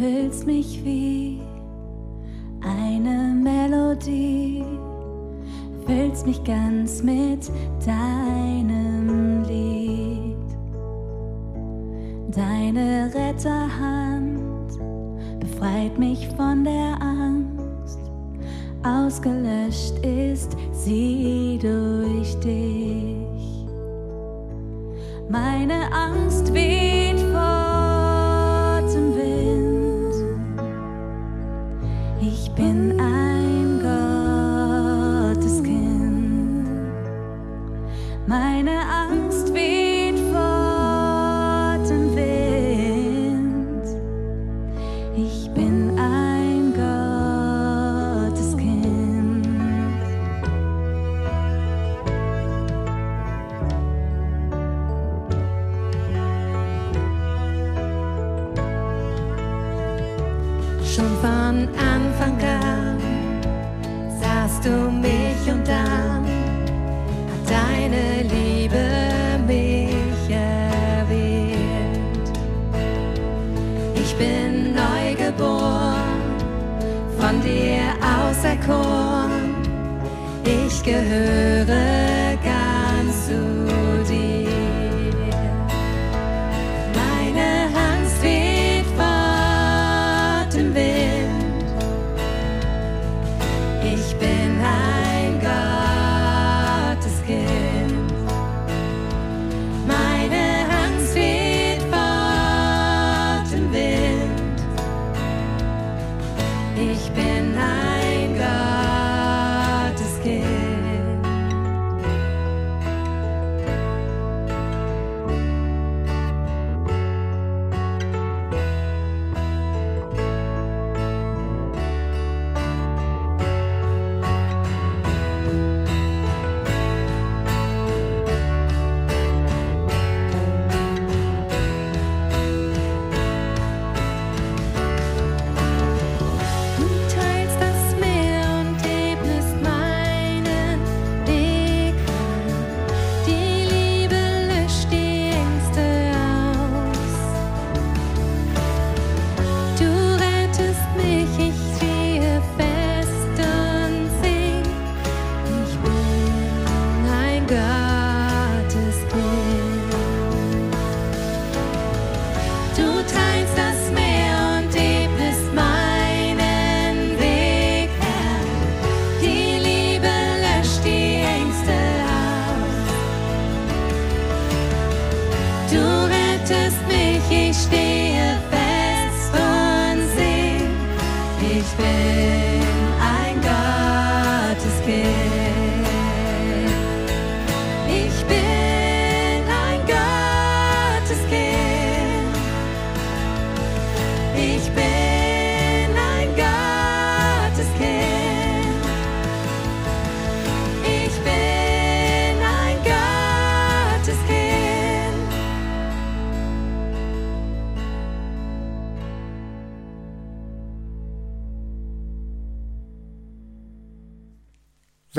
Umhüllst mich wie eine Melodie, füllst mich ganz mit deinem Lied. Deine Retterhand befreit mich von der Angst, ausgelöscht ist sie durch dich. Meine Angst weht Ich bin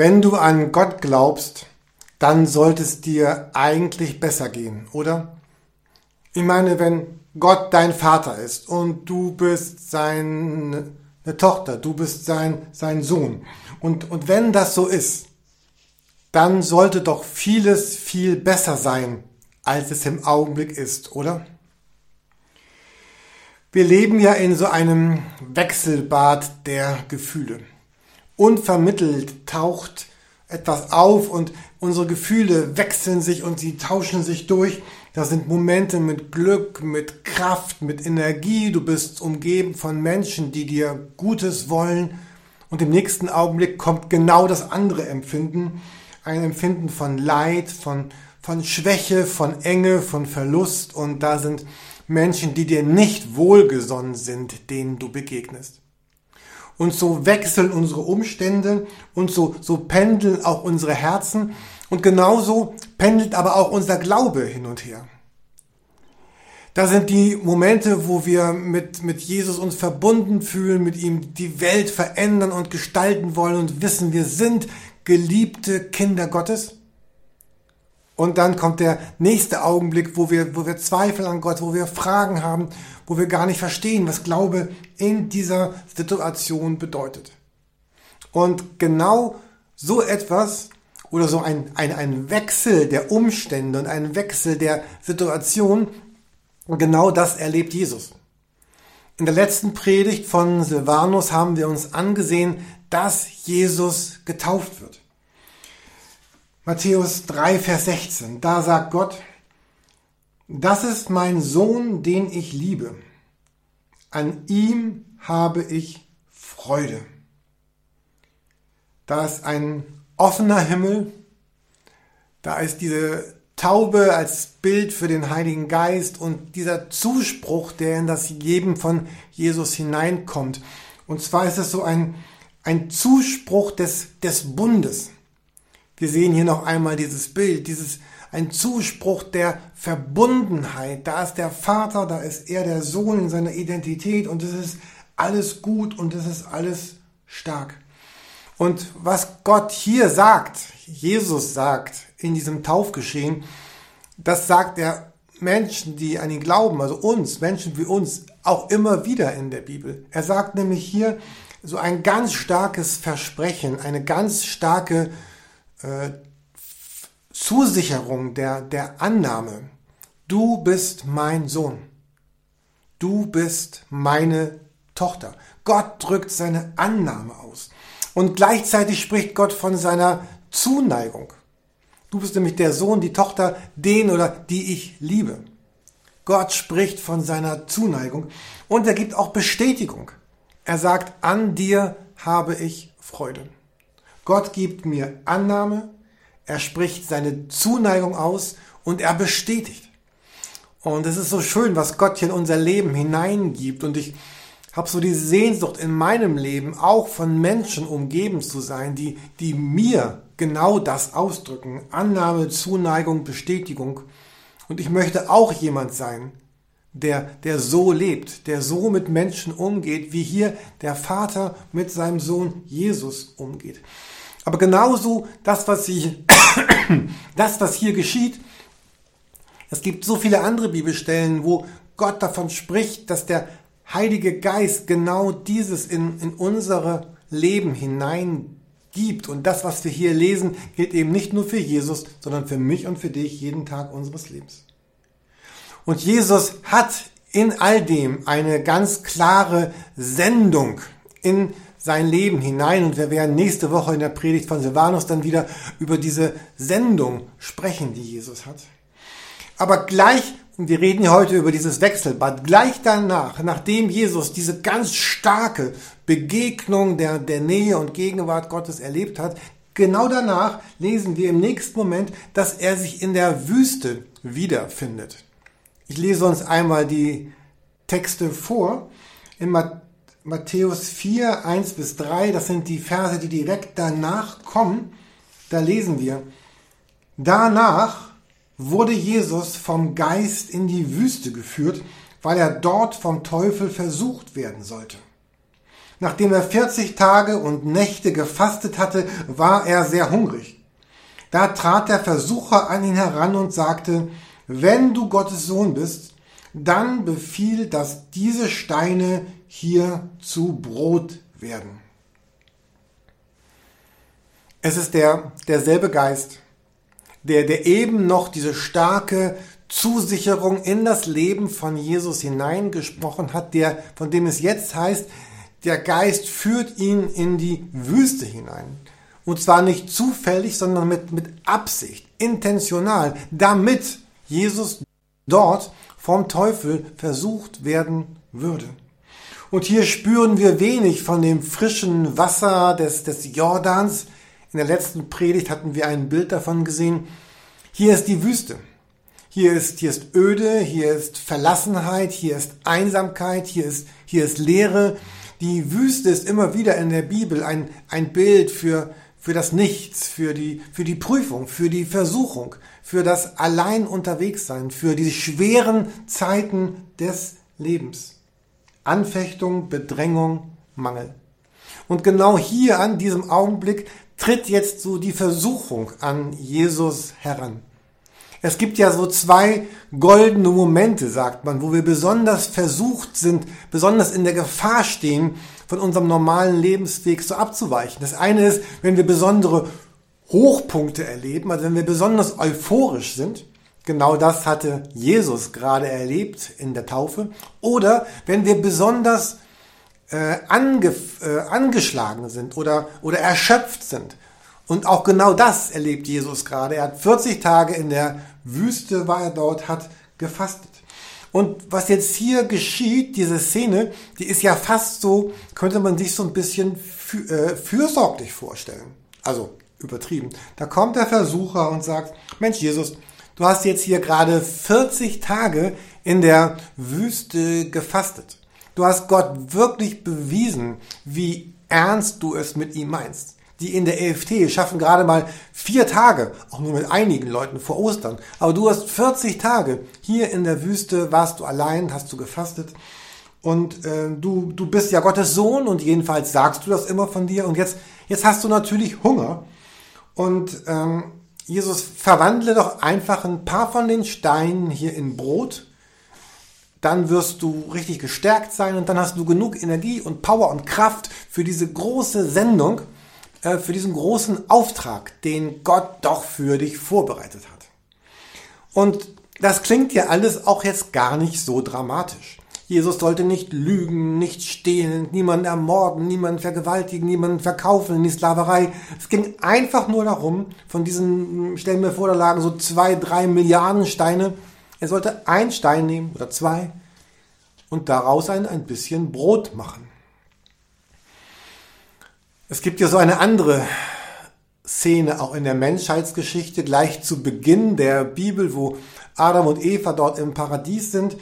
Wenn du an Gott glaubst, dann sollte es dir eigentlich besser gehen, oder? Ich meine, wenn Gott dein Vater ist und du bist seine Tochter, du bist sein, sein Sohn. Und, und wenn das so ist, dann sollte doch vieles viel besser sein, als es im Augenblick ist, oder? Wir leben ja in so einem Wechselbad der Gefühle. Unvermittelt taucht etwas auf und unsere Gefühle wechseln sich und sie tauschen sich durch. Das sind Momente mit Glück, mit Kraft, mit Energie. Du bist umgeben von Menschen, die dir Gutes wollen. Und im nächsten Augenblick kommt genau das andere Empfinden. Ein Empfinden von Leid, von, von Schwäche, von Enge, von Verlust. Und da sind Menschen, die dir nicht wohlgesonnen sind, denen du begegnest. Und so wechseln unsere Umstände und so, so pendeln auch unsere Herzen. Und genauso pendelt aber auch unser Glaube hin und her. Da sind die Momente, wo wir mit, mit Jesus uns verbunden fühlen, mit ihm die Welt verändern und gestalten wollen und wissen, wir sind geliebte Kinder Gottes. Und dann kommt der nächste Augenblick, wo wir, wo wir Zweifel an Gott, wo wir Fragen haben, wo wir gar nicht verstehen, was Glaube in dieser Situation bedeutet. Und genau so etwas oder so ein, ein, ein Wechsel der Umstände und ein Wechsel der Situation, genau das erlebt Jesus. In der letzten Predigt von Silvanus haben wir uns angesehen, dass Jesus getauft wird. Matthäus 3, Vers 16, da sagt Gott, das ist mein Sohn, den ich liebe. An ihm habe ich Freude. Da ist ein offener Himmel, da ist diese Taube als Bild für den Heiligen Geist und dieser Zuspruch, der in das Leben von Jesus hineinkommt. Und zwar ist es so ein, ein Zuspruch des, des Bundes. Wir sehen hier noch einmal dieses Bild, dieses ein Zuspruch der Verbundenheit. Da ist der Vater, da ist er der Sohn in seiner Identität und es ist alles gut und es ist alles stark. Und was Gott hier sagt, Jesus sagt in diesem Taufgeschehen, das sagt er Menschen, die an ihn glauben, also uns, Menschen wie uns, auch immer wieder in der Bibel. Er sagt nämlich hier so ein ganz starkes Versprechen, eine ganz starke äh, Zusicherung der, der Annahme. Du bist mein Sohn. Du bist meine Tochter. Gott drückt seine Annahme aus. Und gleichzeitig spricht Gott von seiner Zuneigung. Du bist nämlich der Sohn, die Tochter, den oder die ich liebe. Gott spricht von seiner Zuneigung und er gibt auch Bestätigung. Er sagt, an dir habe ich Freude. Gott gibt mir Annahme, er spricht seine Zuneigung aus und er bestätigt. Und es ist so schön, was Gott hier in unser Leben hineingibt. Und ich habe so die Sehnsucht in meinem Leben, auch von Menschen umgeben zu sein, die, die mir genau das ausdrücken. Annahme, Zuneigung, Bestätigung. Und ich möchte auch jemand sein, der, der so lebt, der so mit Menschen umgeht, wie hier der Vater mit seinem Sohn Jesus umgeht. Aber genauso das, was, sie, das, was hier geschieht, es gibt so viele andere Bibelstellen, wo Gott davon spricht, dass der Heilige Geist genau dieses in, in unsere Leben hineingibt. Und das, was wir hier lesen, gilt eben nicht nur für Jesus, sondern für mich und für dich jeden Tag unseres Lebens. Und Jesus hat in all dem eine ganz klare Sendung in sein Leben hinein. Und wir werden nächste Woche in der Predigt von Silvanus dann wieder über diese Sendung sprechen, die Jesus hat. Aber gleich, und wir reden hier heute über dieses Wechselbad, gleich danach, nachdem Jesus diese ganz starke Begegnung der, der Nähe und Gegenwart Gottes erlebt hat, genau danach lesen wir im nächsten Moment, dass er sich in der Wüste wiederfindet. Ich lese uns einmal die Texte vor. In Matthäus 4, 1 bis 3, das sind die Verse, die direkt danach kommen. Da lesen wir, danach wurde Jesus vom Geist in die Wüste geführt, weil er dort vom Teufel versucht werden sollte. Nachdem er 40 Tage und Nächte gefastet hatte, war er sehr hungrig. Da trat der Versucher an ihn heran und sagte, wenn du Gottes Sohn bist, dann befiehl, dass diese Steine hier zu Brot werden. Es ist der, derselbe Geist, der, der eben noch diese starke Zusicherung in das Leben von Jesus hineingesprochen hat, der, von dem es jetzt heißt, der Geist führt ihn in die Wüste hinein. Und zwar nicht zufällig, sondern mit, mit Absicht, intentional, damit Jesus dort vom Teufel versucht werden würde. Und hier spüren wir wenig von dem frischen Wasser des, des Jordans. In der letzten Predigt hatten wir ein Bild davon gesehen. Hier ist die Wüste. Hier ist, hier ist Öde, hier ist Verlassenheit, hier ist Einsamkeit, hier ist, hier ist Leere. Die Wüste ist immer wieder in der Bibel ein, ein Bild für, für das Nichts, für die, für die Prüfung, für die Versuchung, für das Allein unterwegs sein, für die schweren Zeiten des Lebens. Anfechtung, Bedrängung, Mangel. Und genau hier an diesem Augenblick tritt jetzt so die Versuchung an Jesus heran. Es gibt ja so zwei goldene Momente, sagt man, wo wir besonders versucht sind, besonders in der Gefahr stehen, von unserem normalen Lebensweg so abzuweichen. Das eine ist, wenn wir besondere Hochpunkte erleben, also wenn wir besonders euphorisch sind. Genau das hatte Jesus gerade erlebt in der Taufe. Oder wenn wir besonders äh, ange, äh, angeschlagen sind oder, oder erschöpft sind. Und auch genau das erlebt Jesus gerade. Er hat 40 Tage in der Wüste, war er dort, hat gefastet. Und was jetzt hier geschieht, diese Szene, die ist ja fast so, könnte man sich so ein bisschen für, äh, fürsorglich vorstellen. Also übertrieben. Da kommt der Versucher und sagt, Mensch Jesus, du hast jetzt hier gerade 40 Tage in der Wüste gefastet. Du hast Gott wirklich bewiesen, wie ernst du es mit ihm meinst. Die in der EFT schaffen gerade mal vier Tage, auch nur mit einigen Leuten vor Ostern. Aber du hast 40 Tage. Hier in der Wüste warst du allein, hast du gefastet. Und äh, du, du bist ja Gottes Sohn und jedenfalls sagst du das immer von dir. Und jetzt, jetzt hast du natürlich Hunger. Und ähm, Jesus, verwandle doch einfach ein paar von den Steinen hier in Brot dann wirst du richtig gestärkt sein und dann hast du genug Energie und Power und Kraft für diese große Sendung, äh, für diesen großen Auftrag, den Gott doch für dich vorbereitet hat. Und das klingt ja alles auch jetzt gar nicht so dramatisch. Jesus sollte nicht lügen, nicht stehlen, niemanden ermorden, niemanden vergewaltigen, niemanden verkaufen in die Sklaverei. Es ging einfach nur darum, von diesen, stellen wir vor, da lagen so zwei, drei Milliarden Steine, er sollte ein Stein nehmen oder zwei und daraus ein, ein bisschen Brot machen. Es gibt ja so eine andere Szene auch in der Menschheitsgeschichte, gleich zu Beginn der Bibel, wo Adam und Eva dort im Paradies sind.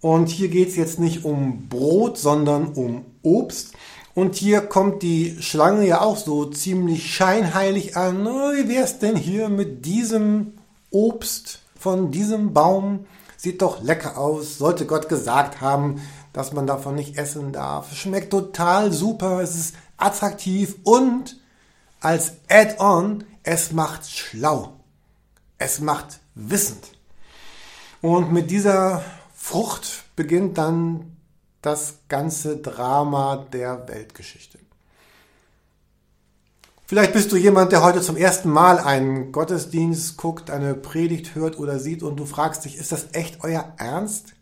Und hier geht es jetzt nicht um Brot, sondern um Obst. Und hier kommt die Schlange ja auch so ziemlich scheinheilig an. Wie wär's denn hier mit diesem Obst? von diesem Baum sieht doch lecker aus, sollte Gott gesagt haben, dass man davon nicht essen darf. Schmeckt total super, es ist attraktiv und als Add-on, es macht schlau. Es macht wissend. Und mit dieser Frucht beginnt dann das ganze Drama der Weltgeschichte. Vielleicht bist du jemand, der heute zum ersten Mal einen Gottesdienst guckt, eine Predigt hört oder sieht und du fragst dich, ist das echt euer Ernst?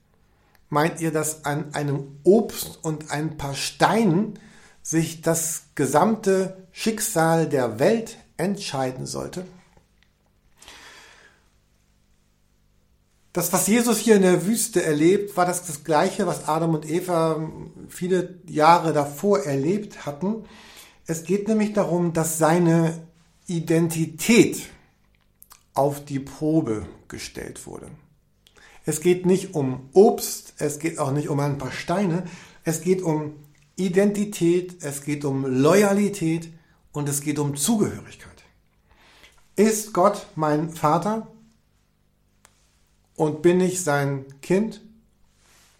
Meint ihr, dass an einem Obst und ein paar Steinen sich das gesamte Schicksal der Welt entscheiden sollte? Das, was Jesus hier in der Wüste erlebt, war das, das Gleiche, was Adam und Eva viele Jahre davor erlebt hatten. Es geht nämlich darum, dass seine Identität auf die Probe gestellt wurde. Es geht nicht um Obst, es geht auch nicht um ein paar Steine, es geht um Identität, es geht um Loyalität und es geht um Zugehörigkeit. Ist Gott mein Vater und bin ich sein Kind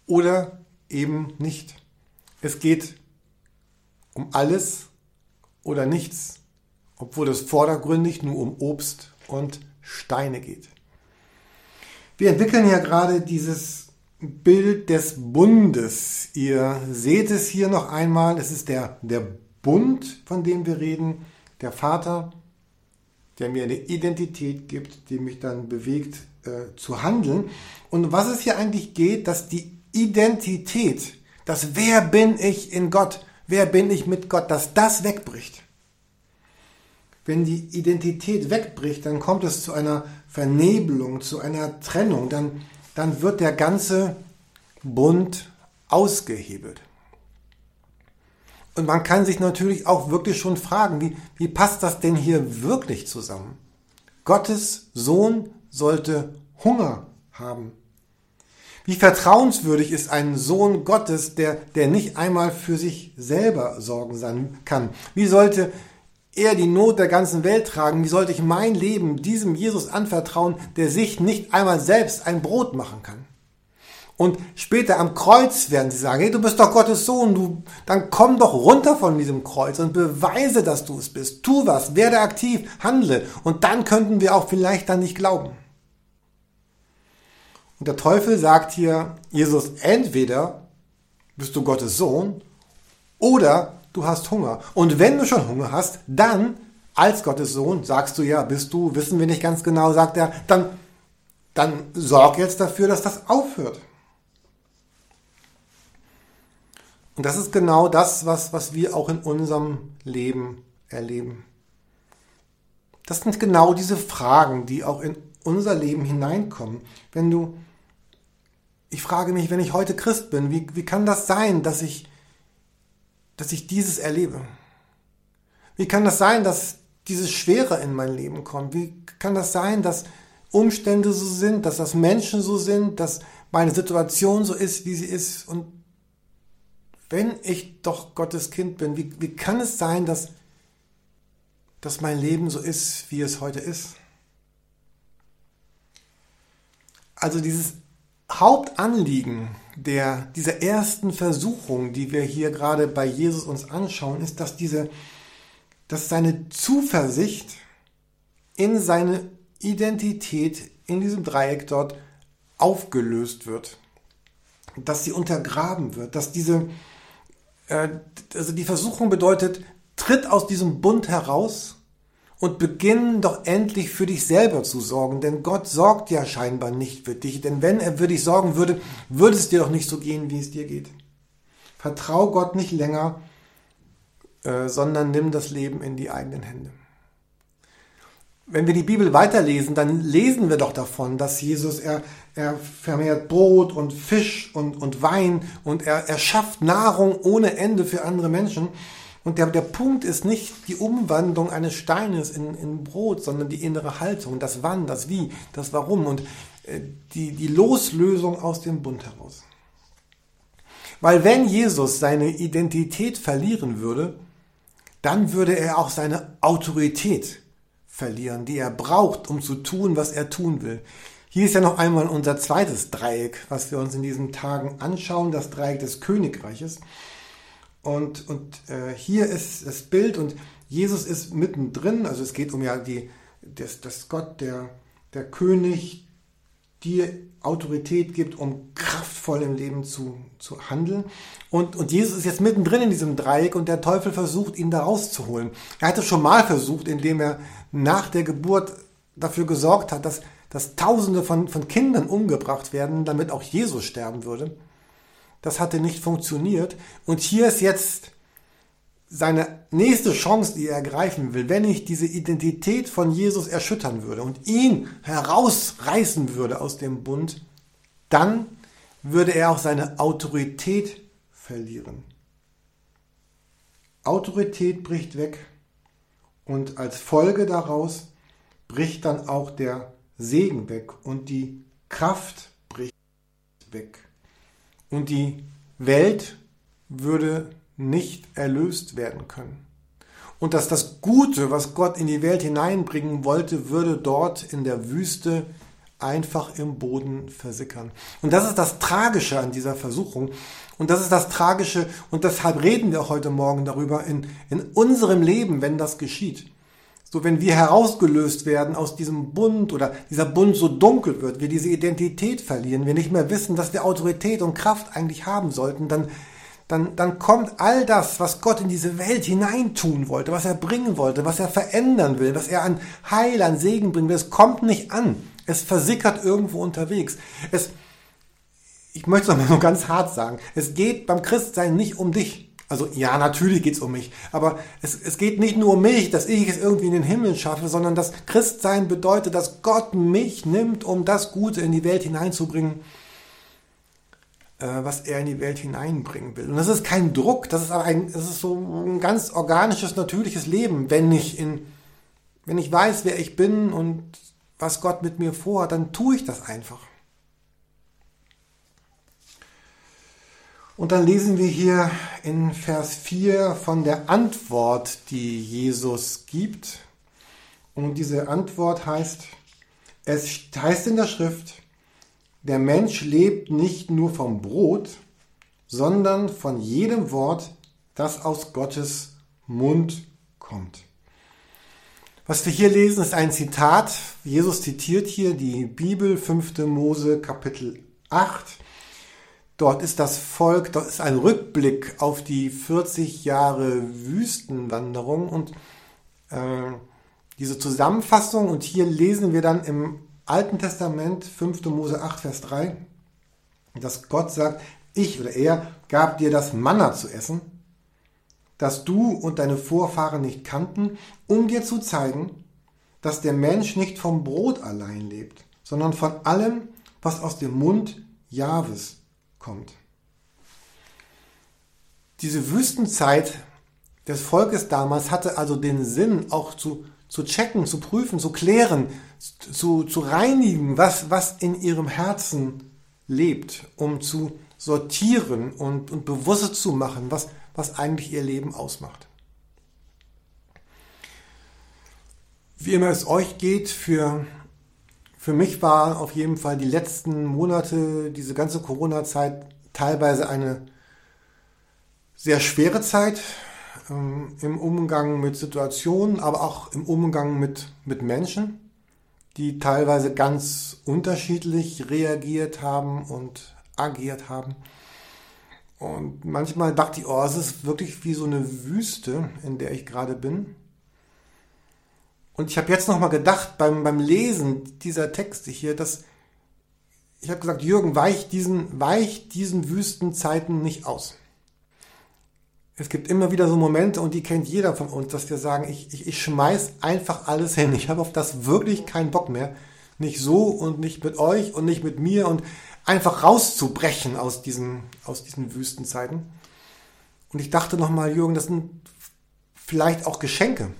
oder eben nicht? Es geht um alles oder nichts, obwohl es vordergründig nur um Obst und Steine geht. Wir entwickeln ja gerade dieses Bild des Bundes. Ihr seht es hier noch einmal. Es ist der, der Bund, von dem wir reden. Der Vater, der mir eine Identität gibt, die mich dann bewegt äh, zu handeln. Und was es hier eigentlich geht, dass die Identität, das Wer bin ich in Gott, wer bin ich mit Gott, dass das wegbricht. Wenn die Identität wegbricht, dann kommt es zu einer Vernebelung, zu einer Trennung, dann, dann wird der ganze Bund ausgehebelt. Und man kann sich natürlich auch wirklich schon fragen, wie, wie passt das denn hier wirklich zusammen? Gottes Sohn sollte Hunger haben. Wie vertrauenswürdig ist ein Sohn Gottes, der, der nicht einmal für sich selber sorgen sein kann? Wie sollte er die Not der ganzen Welt tragen? Wie sollte ich mein Leben diesem Jesus anvertrauen, der sich nicht einmal selbst ein Brot machen kann? Und später am Kreuz werden sie sagen, hey, du bist doch Gottes Sohn, du, dann komm doch runter von diesem Kreuz und beweise, dass du es bist. Tu was, werde aktiv, handle. Und dann könnten wir auch vielleicht dann nicht glauben. Und der Teufel sagt hier, Jesus, entweder bist du Gottes Sohn oder du hast Hunger. Und wenn du schon Hunger hast, dann als Gottes Sohn sagst du ja, bist du, wissen wir nicht ganz genau, sagt er, dann, dann sorg jetzt dafür, dass das aufhört. Und das ist genau das, was, was wir auch in unserem Leben erleben. Das sind genau diese Fragen, die auch in unser Leben hineinkommen. Wenn du, ich frage mich, wenn ich heute Christ bin, wie, wie kann das sein, dass ich, dass ich dieses erlebe? Wie kann das sein, dass dieses Schwere in mein Leben kommt? Wie kann das sein, dass Umstände so sind, dass das Menschen so sind, dass meine Situation so ist, wie sie ist? Und wenn ich doch Gottes Kind bin, wie, wie kann es sein, dass, dass mein Leben so ist, wie es heute ist? Also dieses Hauptanliegen der, dieser ersten Versuchung, die wir hier gerade bei Jesus uns anschauen, ist, dass diese, dass seine Zuversicht in seine Identität in diesem Dreieck dort aufgelöst wird, dass sie untergraben wird, dass diese, äh, also die Versuchung bedeutet, tritt aus diesem Bund heraus und beginn doch endlich für dich selber zu sorgen, denn Gott sorgt ja scheinbar nicht für dich, denn wenn er für dich sorgen würde, würde es dir doch nicht so gehen, wie es dir geht. Vertrau Gott nicht länger, äh, sondern nimm das Leben in die eigenen Hände. Wenn wir die Bibel weiterlesen, dann lesen wir doch davon, dass Jesus, er, er vermehrt Brot und Fisch und, und Wein und er, er schafft Nahrung ohne Ende für andere Menschen. Und der, der Punkt ist nicht die Umwandlung eines Steines in, in Brot, sondern die innere Haltung, das Wann, das Wie, das Warum und äh, die, die Loslösung aus dem Bund heraus. Weil wenn Jesus seine Identität verlieren würde, dann würde er auch seine Autorität verlieren, die er braucht, um zu tun, was er tun will. Hier ist ja noch einmal unser zweites Dreieck, was wir uns in diesen Tagen anschauen, das Dreieck des Königreiches. Und, und äh, hier ist das Bild und Jesus ist mittendrin, also es geht um ja die, das, das Gott, der, der König, dir Autorität gibt, um kraftvoll im Leben zu, zu handeln. Und, und Jesus ist jetzt mittendrin in diesem Dreieck und der Teufel versucht, ihn da rauszuholen. Er hat es schon mal versucht, indem er nach der Geburt dafür gesorgt hat, dass, dass Tausende von, von Kindern umgebracht werden, damit auch Jesus sterben würde. Das hatte nicht funktioniert. Und hier ist jetzt seine nächste Chance, die er ergreifen will, wenn ich diese Identität von Jesus erschüttern würde und ihn herausreißen würde aus dem Bund, dann würde er auch seine Autorität verlieren. Autorität bricht weg und als Folge daraus bricht dann auch der Segen weg und die Kraft bricht weg. Und die Welt würde nicht erlöst werden können. Und dass das Gute, was Gott in die Welt hineinbringen wollte, würde dort in der Wüste einfach im Boden versickern. Und das ist das Tragische an dieser Versuchung. Und das ist das Tragische, und deshalb reden wir heute Morgen darüber in, in unserem Leben, wenn das geschieht. So, wenn wir herausgelöst werden aus diesem Bund oder dieser Bund so dunkel wird, wir diese Identität verlieren, wir nicht mehr wissen, dass wir Autorität und Kraft eigentlich haben sollten, dann dann, dann kommt all das, was Gott in diese Welt hineintun wollte, was er bringen wollte, was er verändern will, was er an Heil, an Segen bringen will, es kommt nicht an. Es versickert irgendwo unterwegs. Es, ich möchte es mal so ganz hart sagen, es geht beim Christsein nicht um dich. Also ja, natürlich geht es um mich, aber es, es geht nicht nur um mich, dass ich es irgendwie in den Himmel schaffe, sondern das Christsein bedeutet, dass Gott mich nimmt, um das Gute in die Welt hineinzubringen, äh, was er in die Welt hineinbringen will. Und das ist kein Druck, das ist aber ein, das ist so ein ganz organisches, natürliches Leben. Wenn ich in, wenn ich weiß, wer ich bin und was Gott mit mir vorhat, dann tue ich das einfach. Und dann lesen wir hier in Vers 4 von der Antwort, die Jesus gibt. Und diese Antwort heißt, es heißt in der Schrift, der Mensch lebt nicht nur vom Brot, sondern von jedem Wort, das aus Gottes Mund kommt. Was wir hier lesen, ist ein Zitat. Jesus zitiert hier die Bibel, 5. Mose, Kapitel 8. Dort ist das Volk, dort ist ein Rückblick auf die 40 Jahre Wüstenwanderung und äh, diese Zusammenfassung. Und hier lesen wir dann im Alten Testament, 5. Mose 8, Vers 3, dass Gott sagt, ich oder er gab dir das Manna zu essen das du und deine Vorfahren nicht kannten, um dir zu zeigen, dass der Mensch nicht vom Brot allein lebt, sondern von allem, was aus dem Mund Jahwes kommt. Diese Wüstenzeit des Volkes damals hatte also den Sinn, auch zu, zu checken, zu prüfen, zu klären, zu, zu reinigen, was, was in ihrem Herzen lebt, um zu sortieren und, und bewusst zu machen, was, was eigentlich ihr Leben ausmacht. Wie immer es euch geht, für, für mich war auf jeden Fall die letzten Monate, diese ganze Corona-Zeit teilweise eine sehr schwere Zeit ähm, im Umgang mit Situationen, aber auch im Umgang mit, mit Menschen, die teilweise ganz unterschiedlich reagiert haben und agiert haben. Und manchmal dachte ich, oh, es ist wirklich wie so eine Wüste, in der ich gerade bin. Und ich habe jetzt nochmal gedacht beim, beim Lesen dieser Texte hier, dass ich habe gesagt, Jürgen, weich diesen, weich diesen Wüstenzeiten nicht aus. Es gibt immer wieder so Momente, und die kennt jeder von uns, dass wir sagen, ich, ich, ich schmeiß einfach alles hin. Ich habe auf das wirklich keinen Bock mehr. Nicht so und nicht mit euch und nicht mit mir und einfach rauszubrechen aus diesen, aus diesen Wüstenzeiten. Und ich dachte nochmal, Jürgen, das sind vielleicht auch Geschenke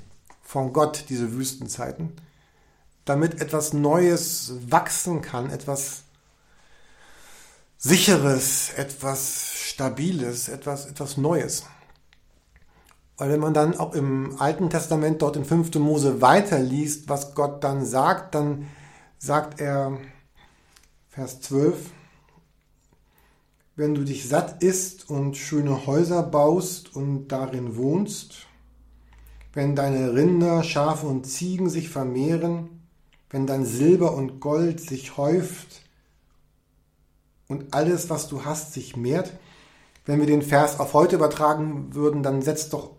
von Gott, diese Wüstenzeiten, damit etwas Neues wachsen kann, etwas Sicheres, etwas Stabiles, etwas, etwas Neues. Weil wenn man dann auch im Alten Testament dort in 5. Mose weiterliest, was Gott dann sagt, dann sagt er, Vers 12, wenn du dich satt isst und schöne Häuser baust und darin wohnst, wenn deine Rinder, Schafe und Ziegen sich vermehren, wenn dein Silber und Gold sich häuft und alles, was du hast, sich mehrt. Wenn wir den Vers auf heute übertragen würden, dann setzt doch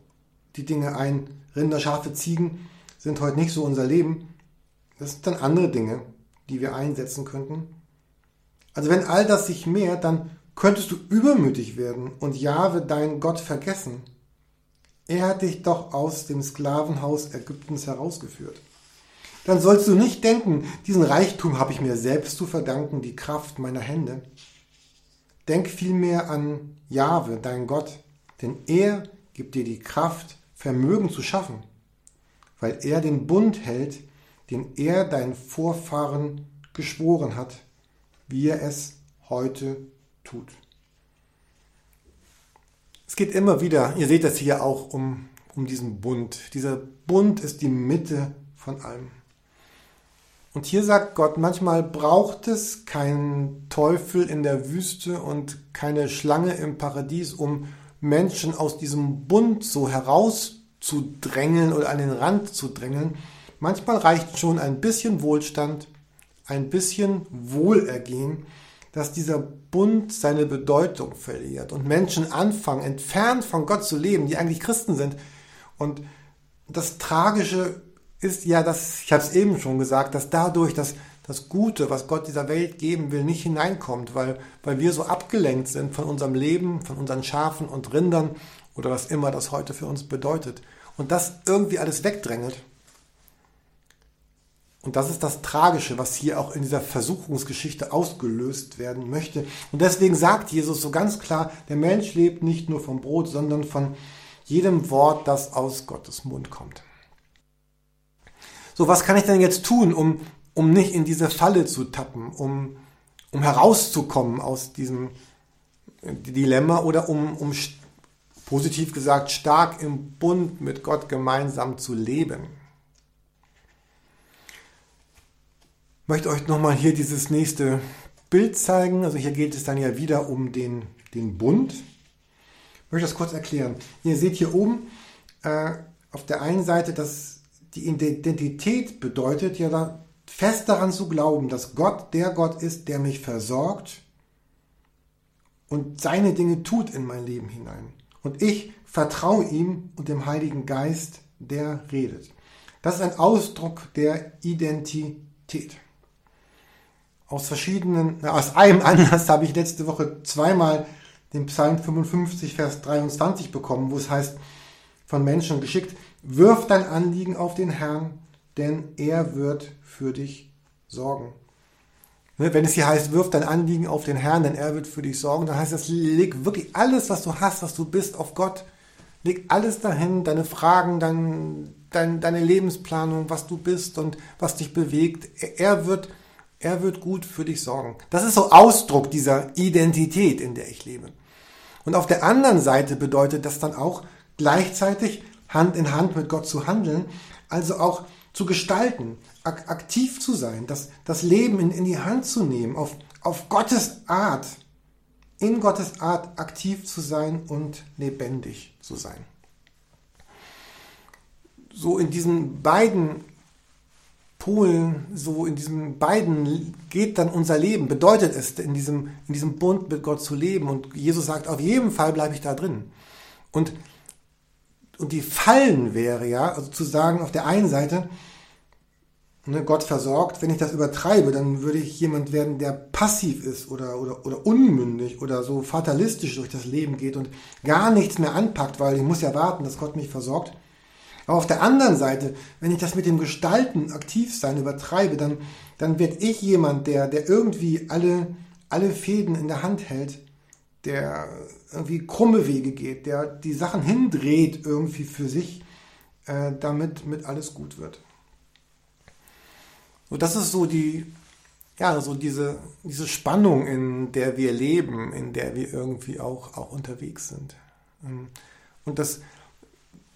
die Dinge ein. Rinder, Schafe, Ziegen sind heute nicht so unser Leben. Das sind dann andere Dinge, die wir einsetzen könnten. Also wenn all das sich mehrt, dann könntest du übermütig werden und Jahwe deinen Gott vergessen. Er hat dich doch aus dem Sklavenhaus Ägyptens herausgeführt. Dann sollst du nicht denken, diesen Reichtum habe ich mir selbst zu verdanken, die Kraft meiner Hände. Denk vielmehr an Jahwe, dein Gott, denn er gibt dir die Kraft, Vermögen zu schaffen, weil er den Bund hält, den er deinen Vorfahren geschworen hat wie er es heute tut. Es geht immer wieder, ihr seht das hier auch um, um diesen Bund. Dieser Bund ist die Mitte von allem. Und hier sagt Gott, manchmal braucht es keinen Teufel in der Wüste und keine Schlange im Paradies, um Menschen aus diesem Bund so herauszudrängeln oder an den Rand zu drängeln. Manchmal reicht schon ein bisschen Wohlstand, ein bisschen Wohlergehen, dass dieser Bund seine Bedeutung verliert und Menschen anfangen, entfernt von Gott zu leben, die eigentlich Christen sind. Und das Tragische ist ja, dass, ich habe es eben schon gesagt, dass dadurch das, das Gute, was Gott dieser Welt geben will, nicht hineinkommt, weil, weil wir so abgelenkt sind von unserem Leben, von unseren Schafen und Rindern oder was immer das heute für uns bedeutet. Und das irgendwie alles wegdrängelt. Und das ist das Tragische, was hier auch in dieser Versuchungsgeschichte ausgelöst werden möchte. Und deswegen sagt Jesus so ganz klar, der Mensch lebt nicht nur vom Brot, sondern von jedem Wort, das aus Gottes Mund kommt. So, was kann ich denn jetzt tun, um, um nicht in diese Falle zu tappen, um, um herauszukommen aus diesem Dilemma oder um, um positiv gesagt stark im Bund mit Gott gemeinsam zu leben? Möchte euch nochmal hier dieses nächste Bild zeigen. Also hier geht es dann ja wieder um den, den Bund. Ich möchte das kurz erklären. Ihr seht hier oben äh, auf der einen Seite das, die Identität bedeutet ja da, fest daran zu glauben, dass Gott der Gott ist, der mich versorgt und seine Dinge tut in mein Leben hinein. Und ich vertraue ihm und dem Heiligen Geist, der redet. Das ist ein Ausdruck der Identität. Aus verschiedenen, aus einem Anlass habe ich letzte Woche zweimal den Psalm 55, Vers 23 bekommen, wo es heißt, von Menschen geschickt, wirf dein Anliegen auf den Herrn, denn er wird für dich sorgen. Ne, wenn es hier heißt, wirf dein Anliegen auf den Herrn, denn er wird für dich sorgen, dann heißt das, leg wirklich alles, was du hast, was du bist, auf Gott. Leg alles dahin, deine Fragen, dein, dein, deine Lebensplanung, was du bist und was dich bewegt. Er wird, er wird gut für dich sorgen. Das ist so Ausdruck dieser Identität, in der ich lebe. Und auf der anderen Seite bedeutet das dann auch gleichzeitig Hand in Hand mit Gott zu handeln, also auch zu gestalten, ak aktiv zu sein, das, das Leben in, in die Hand zu nehmen, auf, auf Gottes Art, in Gottes Art aktiv zu sein und lebendig zu sein. So in diesen beiden Polen, so in diesen beiden geht dann unser Leben, bedeutet es, in diesem, in diesem Bund mit Gott zu leben. Und Jesus sagt, auf jeden Fall bleibe ich da drin. Und, und die Fallen wäre ja, also zu sagen, auf der einen Seite, ne, Gott versorgt. Wenn ich das übertreibe, dann würde ich jemand werden, der passiv ist oder, oder, oder unmündig oder so fatalistisch durch das Leben geht und gar nichts mehr anpackt, weil ich muss ja warten, dass Gott mich versorgt. Aber auf der anderen Seite, wenn ich das mit dem Gestalten, aktiv sein übertreibe, dann, dann werde ich jemand, der, der irgendwie alle, alle Fäden in der Hand hält, der irgendwie krumme Wege geht, der die Sachen hindreht irgendwie für sich, äh, damit mit alles gut wird. Und das ist so die, ja, so diese, diese Spannung, in der wir leben, in der wir irgendwie auch, auch unterwegs sind. Und das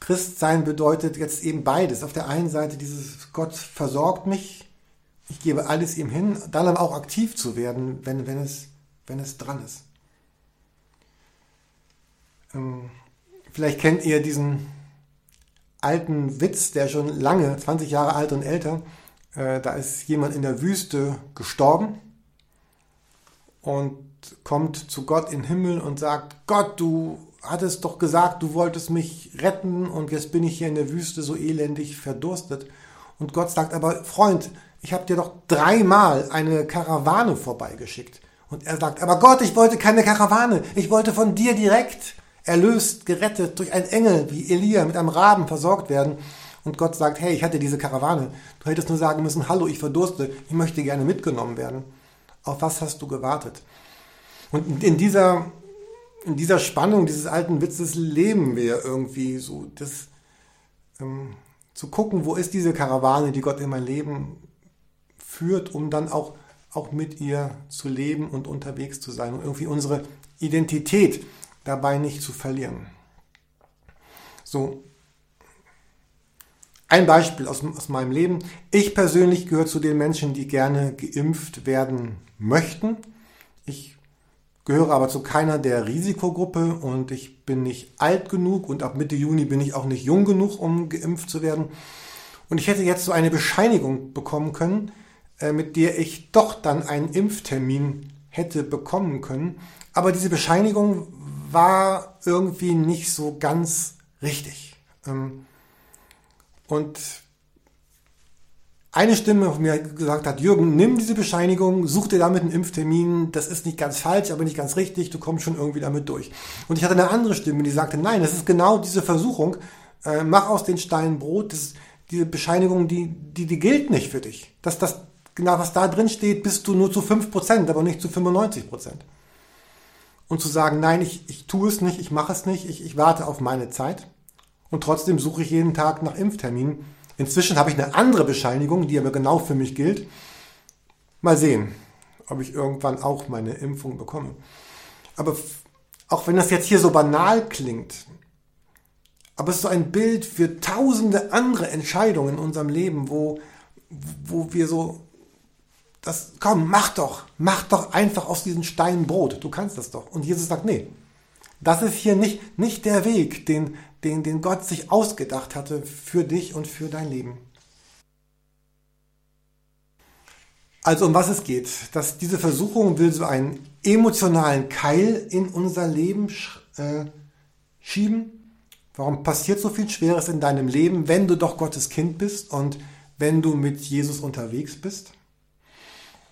Christsein bedeutet jetzt eben beides. Auf der einen Seite dieses Gott versorgt mich, ich gebe alles ihm hin, dann aber auch aktiv zu werden, wenn, wenn, es, wenn es dran ist. Ähm, vielleicht kennt ihr diesen alten Witz, der schon lange, 20 Jahre alt und älter, äh, da ist jemand in der Wüste gestorben und kommt zu Gott den Himmel und sagt, Gott, du hattest doch gesagt, du wolltest mich retten und jetzt bin ich hier in der Wüste so elendig verdurstet. Und Gott sagt aber, Freund, ich habe dir doch dreimal eine Karawane vorbeigeschickt. Und er sagt, aber Gott, ich wollte keine Karawane, ich wollte von dir direkt erlöst, gerettet durch einen Engel wie Elia mit einem Raben versorgt werden und Gott sagt, hey, ich hatte diese Karawane. Du hättest nur sagen müssen, hallo, ich verdurste, ich möchte gerne mitgenommen werden. Auf was hast du gewartet? Und in dieser, in dieser Spannung dieses alten Witzes leben wir irgendwie so, das, ähm, zu gucken, wo ist diese Karawane, die Gott in mein Leben führt, um dann auch, auch mit ihr zu leben und unterwegs zu sein und irgendwie unsere Identität dabei nicht zu verlieren. So, ein Beispiel aus, aus meinem Leben. Ich persönlich gehöre zu den Menschen, die gerne geimpft werden möchten. Ich gehöre aber zu keiner der Risikogruppe und ich bin nicht alt genug und ab Mitte Juni bin ich auch nicht jung genug, um geimpft zu werden. Und ich hätte jetzt so eine Bescheinigung bekommen können, äh, mit der ich doch dann einen Impftermin hätte bekommen können. Aber diese Bescheinigung war irgendwie nicht so ganz richtig. Ähm, und eine Stimme von mir gesagt hat, Jürgen, nimm diese Bescheinigung, such dir damit einen Impftermin, das ist nicht ganz falsch, aber nicht ganz richtig, du kommst schon irgendwie damit durch. Und ich hatte eine andere Stimme, die sagte, nein, das ist genau diese Versuchung, äh, mach aus den Steinen Brot, das, diese Bescheinigung, die, die, die gilt nicht für dich. Das, das, genau was da drin steht, bist du nur zu 5%, aber nicht zu 95%. Und zu sagen, nein, ich, ich tue es nicht, ich mache es nicht, ich, ich warte auf meine Zeit und trotzdem suche ich jeden Tag nach Impfterminen. Inzwischen habe ich eine andere Bescheinigung, die aber genau für mich gilt. Mal sehen, ob ich irgendwann auch meine Impfung bekomme. Aber auch wenn das jetzt hier so banal klingt, aber es ist so ein Bild für tausende andere Entscheidungen in unserem Leben, wo, wo wir so, das, komm, mach doch, mach doch einfach aus diesen Steinen Brot. Du kannst das doch. Und Jesus sagt, nee, das ist hier nicht, nicht der Weg, den, den, den Gott sich ausgedacht hatte für dich und für dein Leben. Also um was es geht, dass diese Versuchung will so einen emotionalen Keil in unser Leben äh, schieben. Warum passiert so viel Schweres in deinem Leben, wenn du doch Gottes Kind bist und wenn du mit Jesus unterwegs bist?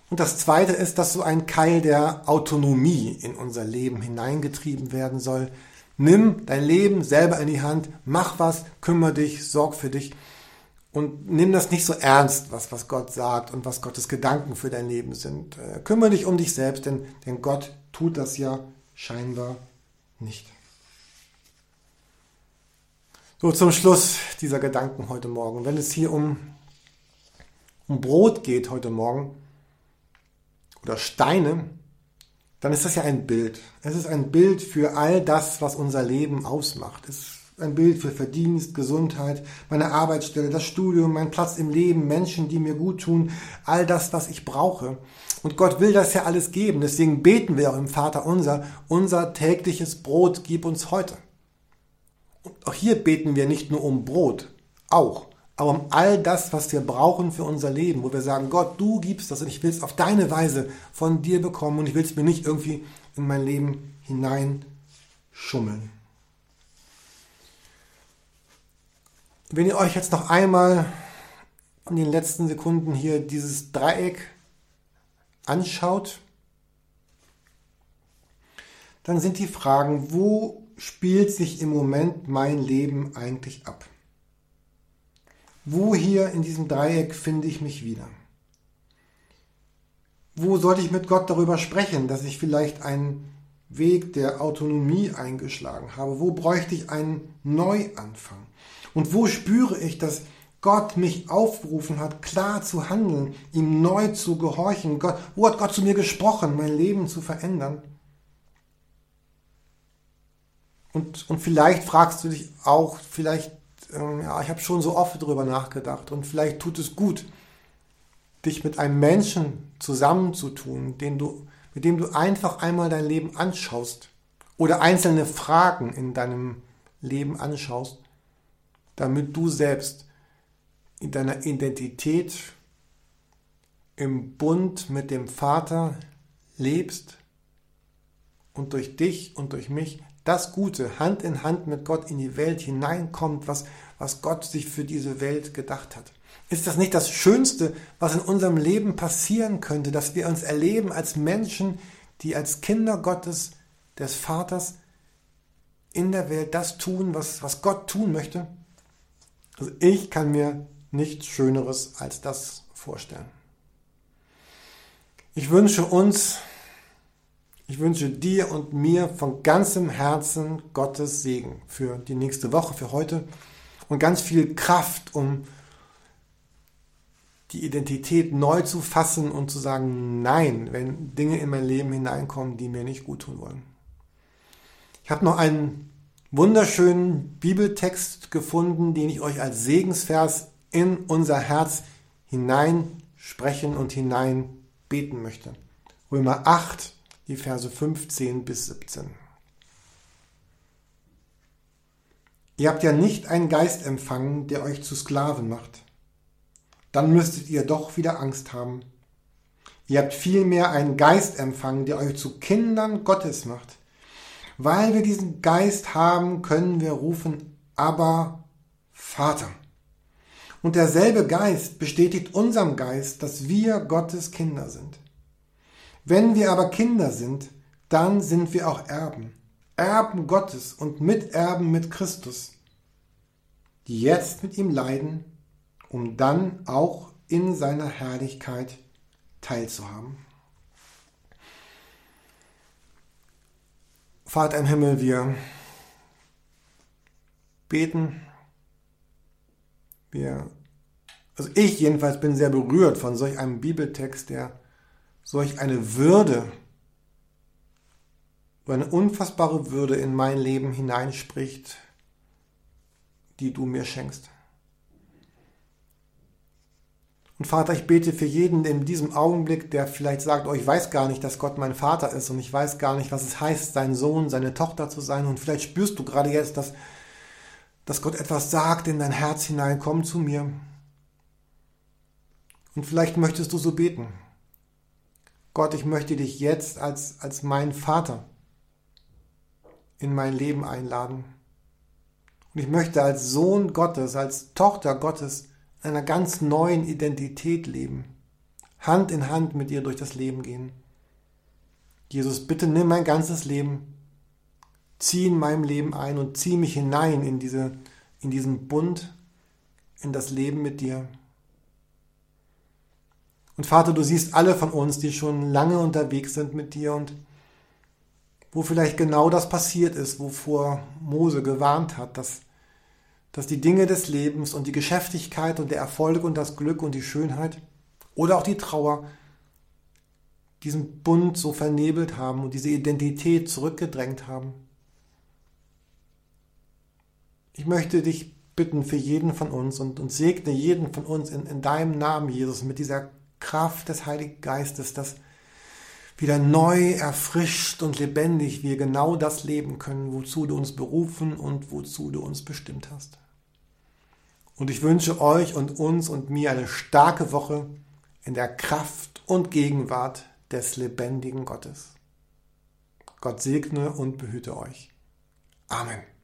Und das Zweite ist, dass so ein Keil der Autonomie in unser Leben hineingetrieben werden soll. Nimm dein Leben selber in die Hand, mach was, kümmere dich, sorg für dich und nimm das nicht so ernst, was, was Gott sagt und was Gottes Gedanken für dein Leben sind. Äh, kümmere dich um dich selbst, denn, denn Gott tut das ja scheinbar nicht. So zum Schluss dieser Gedanken heute Morgen. Wenn es hier um, um Brot geht heute Morgen oder Steine, dann ist das ja ein Bild. Es ist ein Bild für all das, was unser Leben ausmacht. Es ist ein Bild für Verdienst, Gesundheit, meine Arbeitsstelle, das Studium, mein Platz im Leben, Menschen, die mir gut tun, all das, was ich brauche. Und Gott will das ja alles geben. Deswegen beten wir auch im Vater unser, unser tägliches Brot gib uns heute. Und auch hier beten wir nicht nur um Brot, auch, aber um all das, was wir brauchen für unser Leben, wo wir sagen, Gott, du gibst das und ich will es auf deine Weise von dir bekommen und ich will es mir nicht irgendwie in mein Leben hineinschummeln. Wenn ihr euch jetzt noch einmal in den letzten Sekunden hier dieses Dreieck anschaut, dann sind die Fragen, wo spielt sich im Moment mein Leben eigentlich ab? Wo hier in diesem Dreieck finde ich mich wieder? Wo sollte ich mit Gott darüber sprechen, dass ich vielleicht einen Weg der Autonomie eingeschlagen habe? Wo bräuchte ich einen Neuanfang? Und wo spüre ich, dass Gott mich aufgerufen hat, klar zu handeln, ihm neu zu gehorchen? Gott, wo hat Gott zu mir gesprochen, mein Leben zu verändern? Und, und vielleicht fragst du dich auch, vielleicht, ähm, ja, ich habe schon so oft darüber nachgedacht und vielleicht tut es gut, dich mit einem Menschen zusammenzutun, den du, mit dem du einfach einmal dein Leben anschaust oder einzelne Fragen in deinem Leben anschaust, damit du selbst in deiner Identität im Bund mit dem Vater lebst und durch dich und durch mich das Gute Hand in Hand mit Gott in die Welt hineinkommt, was, was Gott sich für diese Welt gedacht hat. Ist das nicht das Schönste, was in unserem Leben passieren könnte, dass wir uns erleben als Menschen, die als Kinder Gottes, des Vaters, in der Welt das tun, was, was Gott tun möchte? Also ich kann mir nichts Schöneres als das vorstellen. Ich wünsche uns ich wünsche dir und mir von ganzem Herzen Gottes Segen für die nächste Woche, für heute und ganz viel Kraft, um die Identität neu zu fassen und zu sagen Nein, wenn Dinge in mein Leben hineinkommen, die mir nicht gut tun wollen. Ich habe noch einen wunderschönen Bibeltext gefunden, den ich euch als Segensvers in unser Herz hineinsprechen und hineinbeten möchte. Römer 8, die Verse 15 bis 17. Ihr habt ja nicht einen Geist empfangen, der euch zu Sklaven macht. Dann müsstet ihr doch wieder Angst haben. Ihr habt vielmehr einen Geist empfangen, der euch zu Kindern Gottes macht. Weil wir diesen Geist haben, können wir rufen, aber Vater. Und derselbe Geist bestätigt unserem Geist, dass wir Gottes Kinder sind. Wenn wir aber Kinder sind, dann sind wir auch Erben, Erben Gottes und Miterben mit Christus, die jetzt mit ihm leiden, um dann auch in seiner Herrlichkeit teilzuhaben. Vater im Himmel, wir beten, wir, also ich jedenfalls bin sehr berührt von solch einem Bibeltext, der solch eine Würde, eine unfassbare Würde in mein Leben hineinspricht, die du mir schenkst. Und Vater, ich bete für jeden in diesem Augenblick, der vielleicht sagt, oh, ich weiß gar nicht, dass Gott mein Vater ist und ich weiß gar nicht, was es heißt, sein Sohn, seine Tochter zu sein. Und vielleicht spürst du gerade jetzt, dass, dass Gott etwas sagt in dein Herz hinein, komm zu mir. Und vielleicht möchtest du so beten. Gott, ich möchte dich jetzt als, als mein Vater in mein Leben einladen. Und ich möchte als Sohn Gottes, als Tochter Gottes in einer ganz neuen Identität leben. Hand in Hand mit dir durch das Leben gehen. Jesus, bitte nimm mein ganzes Leben, zieh in meinem Leben ein und zieh mich hinein in, diese, in diesen Bund, in das Leben mit dir. Und Vater, du siehst alle von uns, die schon lange unterwegs sind mit dir und wo vielleicht genau das passiert ist, wovor Mose gewarnt hat, dass, dass die Dinge des Lebens und die Geschäftigkeit und der Erfolg und das Glück und die Schönheit oder auch die Trauer diesen Bund so vernebelt haben und diese Identität zurückgedrängt haben. Ich möchte dich bitten für jeden von uns und, und segne jeden von uns in, in deinem Namen, Jesus, mit dieser Kraft des Heiligen Geistes, dass wieder neu, erfrischt und lebendig wir genau das leben können, wozu du uns berufen und wozu du uns bestimmt hast. Und ich wünsche euch und uns und mir eine starke Woche in der Kraft und Gegenwart des lebendigen Gottes. Gott segne und behüte euch. Amen.